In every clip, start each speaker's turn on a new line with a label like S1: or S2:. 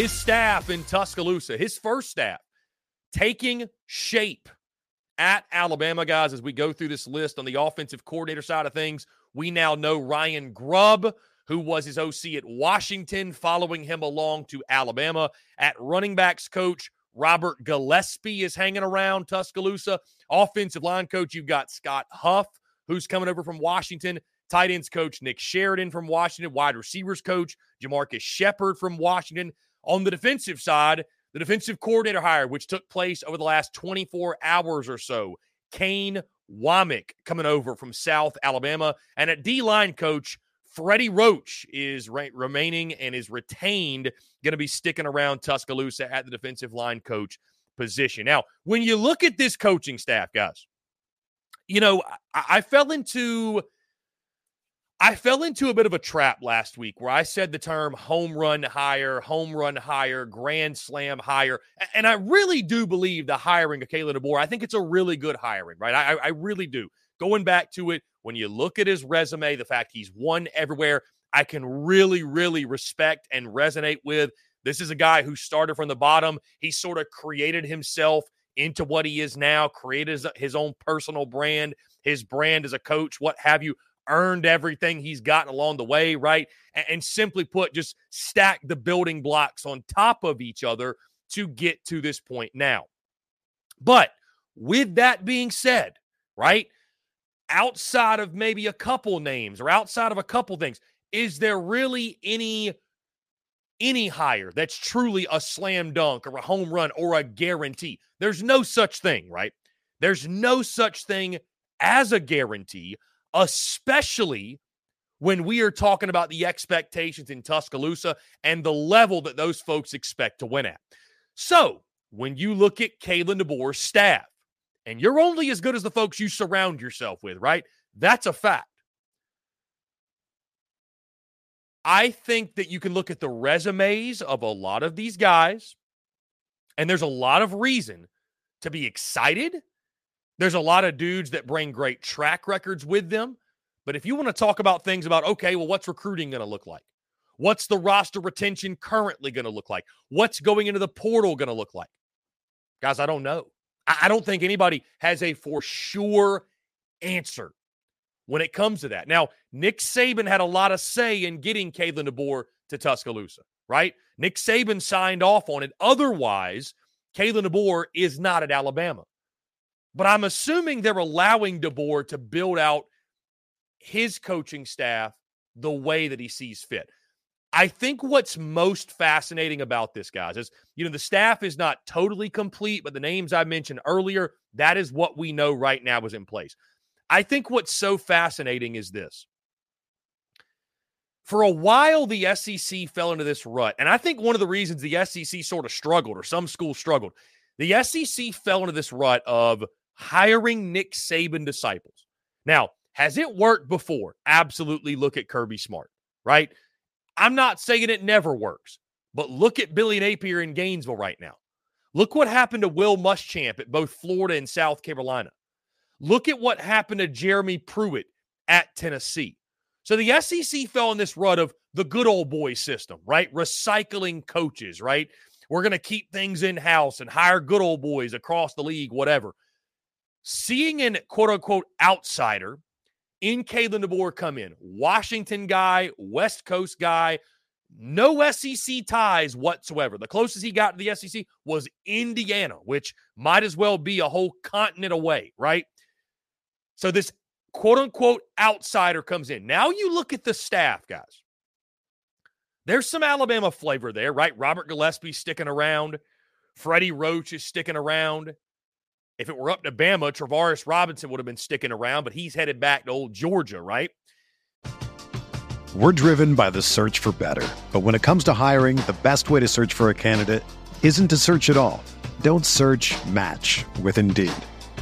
S1: His staff in Tuscaloosa, his first staff, taking shape at Alabama, guys. As we go through this list on the offensive coordinator side of things, we now know Ryan Grubb, who was his OC at Washington, following him along to Alabama. At running backs coach, Robert Gillespie is hanging around Tuscaloosa. Offensive line coach, you've got Scott Huff, who's coming over from Washington. Tight ends coach Nick Sheridan from Washington, wide receivers coach Jamarcus Shepard from Washington. On the defensive side, the defensive coordinator hire, which took place over the last 24 hours or so, Kane Wommack coming over from South Alabama. And at D line coach, Freddie Roach is re- remaining and is retained, going to be sticking around Tuscaloosa at the defensive line coach position. Now, when you look at this coaching staff, guys, you know, I, I fell into I fell into a bit of a trap last week where I said the term home run higher, home run higher, grand slam higher. And I really do believe the hiring of Kalen DeBoer, I think it's a really good hiring, right? I, I really do. Going back to it, when you look at his resume, the fact he's won everywhere, I can really, really respect and resonate with. This is a guy who started from the bottom. He sort of created himself into what he is now, created his, his own personal brand. his brand as a coach, what have you, earned everything he's gotten along the way, right? And, and simply put, just stack the building blocks on top of each other to get to this point now. But with that being said, right? Outside of maybe a couple names or outside of a couple things, is there really any any hire that's truly a slam dunk or a home run or a guarantee? There's no such thing, right? There's no such thing as a guarantee, especially when we are talking about the expectations in Tuscaloosa and the level that those folks expect to win at. So, when you look at Kalen DeBoer's staff, and you're only as good as the folks you surround yourself with, right? That's a fact. I think that you can look at the resumes of a lot of these guys, and there's a lot of reason to be excited. There's a lot of dudes that bring great track records with them. But if you want to talk about things about, okay, well, what's recruiting going to look like? What's the roster retention currently going to look like? What's going into the portal going to look like? Guys, I don't know. I don't think anybody has a for sure answer when it comes to that. Now, Nick Saban had a lot of say in getting Kalen DeBoer to Tuscaloosa, right? Nick Saban signed off on it. Otherwise, Kalen DeBoer is not at Alabama. But I'm assuming they're allowing DeBoer to build out his coaching staff the way that he sees fit. I think what's most fascinating about this, guys, is you know, the staff is not totally complete, but the names I mentioned earlier, that is what we know right now is in place. I think what's so fascinating is this. For a while, the SEC fell into this rut. And I think one of the reasons the SEC sort of struggled, or some schools struggled, the SEC fell into this rut of hiring Nick Saban disciples. Now, has it worked before? Absolutely. Look at Kirby Smart, right? I'm not saying it never works, but look at Billy Napier in Gainesville right now. Look what happened to Will Muschamp at both Florida and South Carolina. Look at what happened to Jeremy Pruitt at Tennessee. So the SEC fell in this rut of the good old boy system, right? Recycling coaches, right? We're going to keep things in house and hire good old boys across the league, whatever. Seeing an quote unquote outsider in Kalen DeBoer come in. Washington guy, West Coast guy, no SEC ties whatsoever. The closest he got to the SEC was Indiana, which might as well be a whole continent away, right? So this quote unquote outsider comes in. Now you look at the staff, guys. There's some Alabama flavor there, right? Robert Gillespie sticking around. Freddie Roach is sticking around. If it were up to Bama, Travaris Robinson would have been sticking around, but he's headed back to old Georgia, right?
S2: We're driven by the search for better. But when it comes to hiring, the best way to search for a candidate isn't to search at all. Don't search match with Indeed.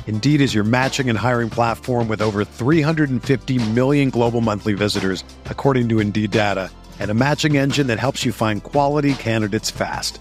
S2: Indeed is your matching and hiring platform with over 350 million global monthly visitors, according to Indeed data, and a matching engine that helps you find quality candidates fast.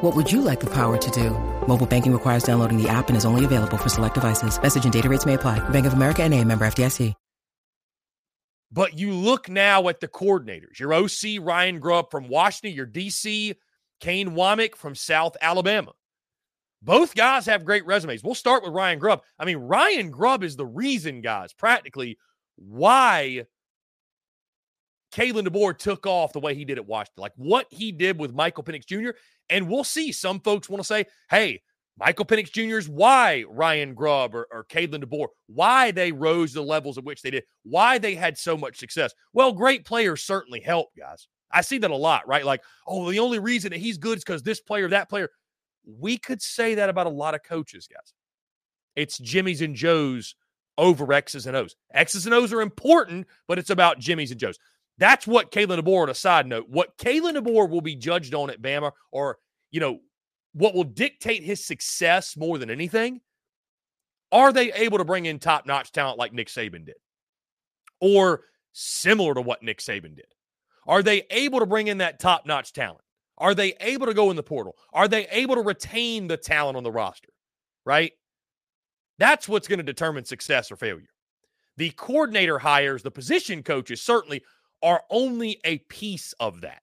S3: What would you like the power to do? Mobile banking requires downloading the app and is only available for select devices. Message and data rates may apply. Bank of America and a member FDIC.
S1: But you look now at the coordinators. Your OC, Ryan Grubb from Washington. Your DC, Kane Wommack from South Alabama. Both guys have great resumes. We'll start with Ryan Grubb. I mean, Ryan Grubb is the reason, guys, practically why Kalen DeBoer took off the way he did at Washington, like what he did with Michael Penix Jr. And we'll see. Some folks want to say, hey, Michael Penix Jr. is why Ryan Grubb or, or Kalen DeBoer, why they rose the levels at which they did, why they had so much success. Well, great players certainly help, guys. I see that a lot, right? Like, oh, the only reason that he's good is because this player, that player. We could say that about a lot of coaches, guys. It's Jimmy's and Joe's over X's and O's. X's and O's are important, but it's about Jimmy's and Joe's. That's what Kalen DeBoer, on a side note, what Kalen DeBoer will be judged on at Bama, or, you know, what will dictate his success more than anything, are they able to bring in top notch talent like Nick Saban did? Or similar to what Nick Saban did? Are they able to bring in that top notch talent? Are they able to go in the portal? Are they able to retain the talent on the roster? Right? That's what's going to determine success or failure. The coordinator hires, the position coaches certainly are only a piece of that.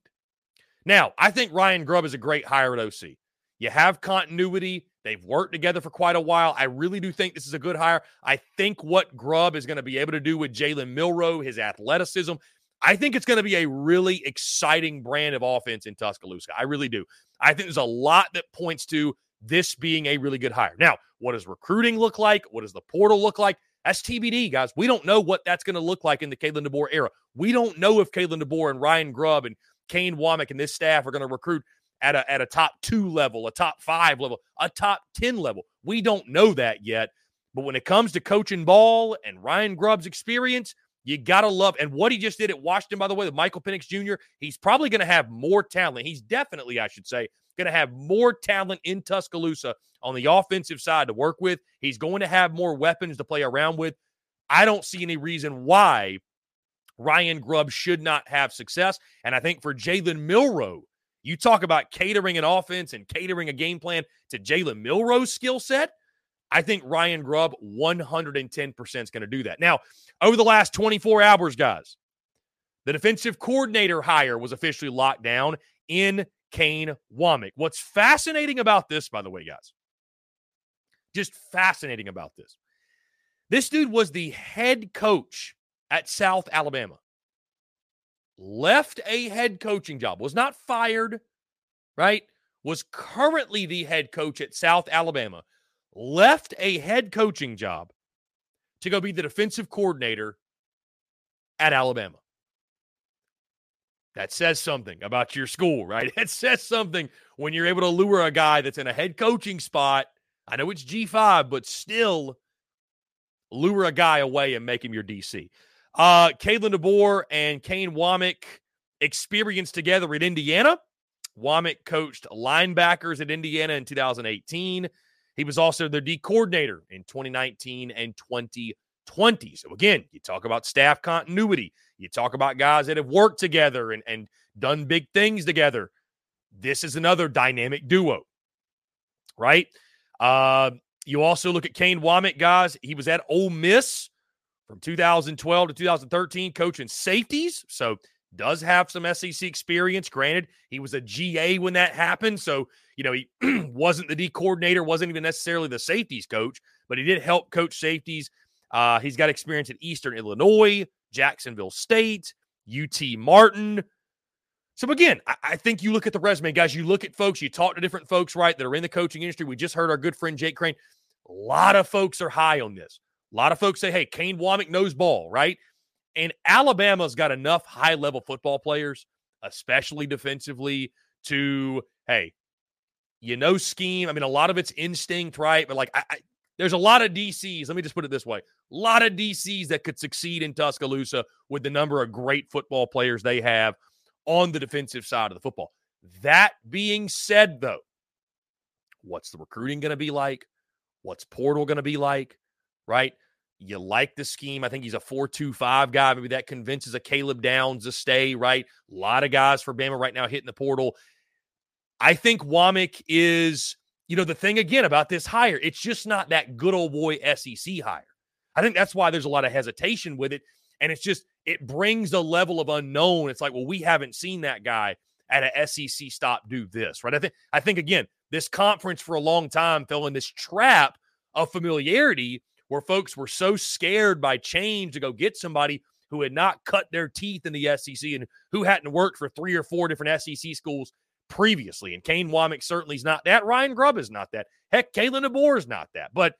S1: Now, I think Ryan Grubb is a great hire at OC. You have continuity. They've worked together for quite a while. I really do think this is a good hire. I think what Grubb is going to be able to do with Jalen Milroe, his athleticism, I think it's going to be a really exciting brand of offense in Tuscaloosa. I really do. I think there's a lot that points to this being a really good hire. Now, what does recruiting look like? What does the portal look like? That's TBD, guys. We don't know what that's going to look like in the Kalen DeBoer era. We don't know if Kalen DeBoer and Ryan Grubb and Kane Wommack and this staff are going to recruit at a, at a top two level, a top five level, a top 10 level. We don't know that yet. But when it comes to coaching ball and Ryan Grubb's experience, you got to love. And what he just did at Washington, by the way, with Michael Penix Jr., he's probably to have more talent. He's definitely, I should say, to have more talent in Tuscaloosa on the offensive side to work with. He's going to have more weapons to play around with. I don't see any reason why Ryan Grubb should not have success. And I think for Jalen Milroe, you talk about catering an offense and catering a game plan to Jalen Milroe's skill set. I think Ryan Grubb 110% is going to do that. Now, over the last 24 hours, guys, the defensive coordinator hire was officially locked down in Kane Wommack. What's fascinating about this, by the way, guys, just fascinating about this. This dude was the head coach at South Alabama. Left a head coaching job, was not fired, right? Was currently the head coach at South Alabama. Left a head coaching job to go be the defensive coordinator at Alabama. That says something about your school, right? It says something when you're able to lure a guy that's in a head coaching spot. I know it's G5, but still lure a guy away and make him your DC. Uh, DeBoer and Kane Wommack experienced together at Indiana. Wommack coached linebackers at Indiana in 2018. He was also their D coordinator in 2019 and 2020. So, again, you talk about staff continuity. You talk about guys that have worked together and, and done big things together. This is another dynamic duo, right? Uh, you also look at Kane Wommack, guys. He was at Ole Miss from 2012 to 2013, coaching safeties. So does have some SEC experience. Granted, he was a GA when that happened. So, you know, he wasn't the D coordinator, wasn't even necessarily the safeties coach, but he did help coach safeties. Uh, he's got experience at Eastern Illinois, Jacksonville State, UT Martin. So again, I, I, think you look at the resume, guys. You look at folks, you talk to different folks, right, that are in the coaching industry. We just heard our good friend Jake Crane. A lot of folks are high on this. A lot of folks say, hey, Kane Wommack knows ball, right? And Alabama's got enough high level football players, especially defensively, to, hey, you know, scheme. I mean, a lot of it's instinct, right? But like, I, I, there's a lot of DCs. Let me just put it this way a lot of DCs that could succeed in Tuscaloosa with the number of great football players they have on the defensive side of the football. That being said, though, what's the recruiting going to be like? What's portal going to be like? Right? You like the scheme. I think he's a 4 2 5 guy. Maybe that convinces a Caleb Downs to stay, right? A lot of guys for Bama right now hitting the portal. I think Wommack is, you know, the thing again about this hire, it's just not that good old boy SEC hire. I think that's why there's a lot of hesitation with it. And it's just, it brings a level of unknown. It's like, well, we haven't seen that guy at a SEC stop do this, right? I think, I think again, this conference for a long time fell in this trap of familiarity where folks were so scared by change to go get somebody who had not cut their teeth in the SEC and who hadn't worked for three or four different SEC schools previously. And Kane Wommack certainly is not that. Ryan Grubb is not that. Heck, Kalen DeBoer is not that. But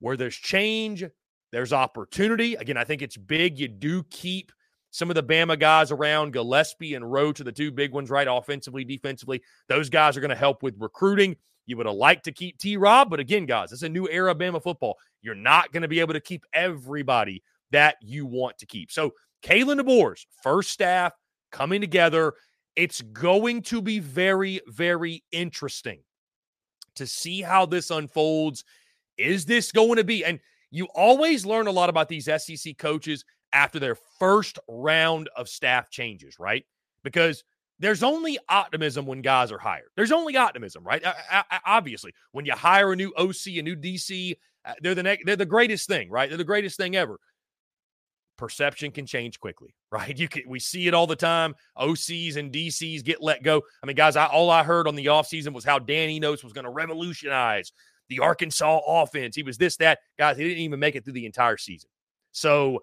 S1: where there's change, there's opportunity. Again, I think it's big. You do keep some of the Bama guys around, Gillespie and Roach are the two big ones, right? Offensively, defensively. Those guys are going to help with recruiting. You would have liked to keep T Rob, but again, guys, it's a new era of Bama football. You're not going to be able to keep everybody that you want to keep. So, Kalen DeBoer's first staff coming together. It's going to be very, very interesting to see how this unfolds. Is this going to be? And you always learn a lot about these SEC coaches after their first round of staff changes, right? Because there's only optimism when guys are hired. There's only optimism, right? I, I, obviously, when you hire a new OC, a new DC, uh, they're the next, they're the greatest thing, right? They're the greatest thing ever. Perception can change quickly, right? You can we see it all the time. OCs and DCs get let go. I mean, guys, I, all I heard on the offseason was how Dan Enos was going to revolutionize the Arkansas offense. He was this, that. Guys, he didn't even make it through the entire season. So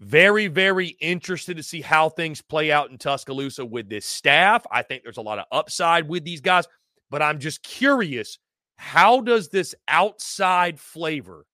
S1: Very, very interested to see how things play out in Tuscaloosa with this staff. I think there's a lot of upside with these guys, but I'm just curious how does this outside flavor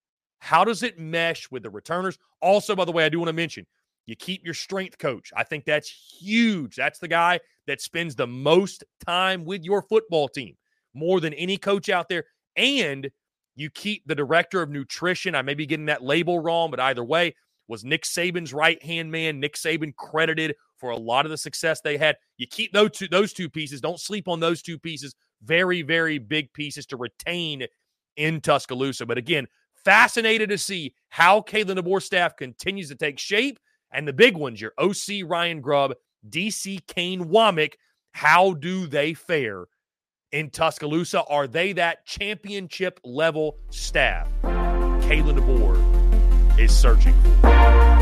S1: how does it mesh with the returners? Also, by the way, I do want to mention you keep your strength coach. I think that's huge. That's the guy that spends the most time with your football team more than any coach out there. And you keep the director of nutrition. I may be getting that label wrong, but either way, was Nick Saban's right hand man. Nick Saban credited for a lot of the success they had. You keep those two, those two pieces. Don't sleep on those two pieces. Very, very big pieces to retain in Tuscaloosa. But again, fascinated to see how Kalen DeBoer staff continues to take shape. And the big ones, your OC Ryan Grubb, DC Kane Wommack, how do they fare in Tuscaloosa? Are they that championship level staff? Kalen DeBoer is searching for.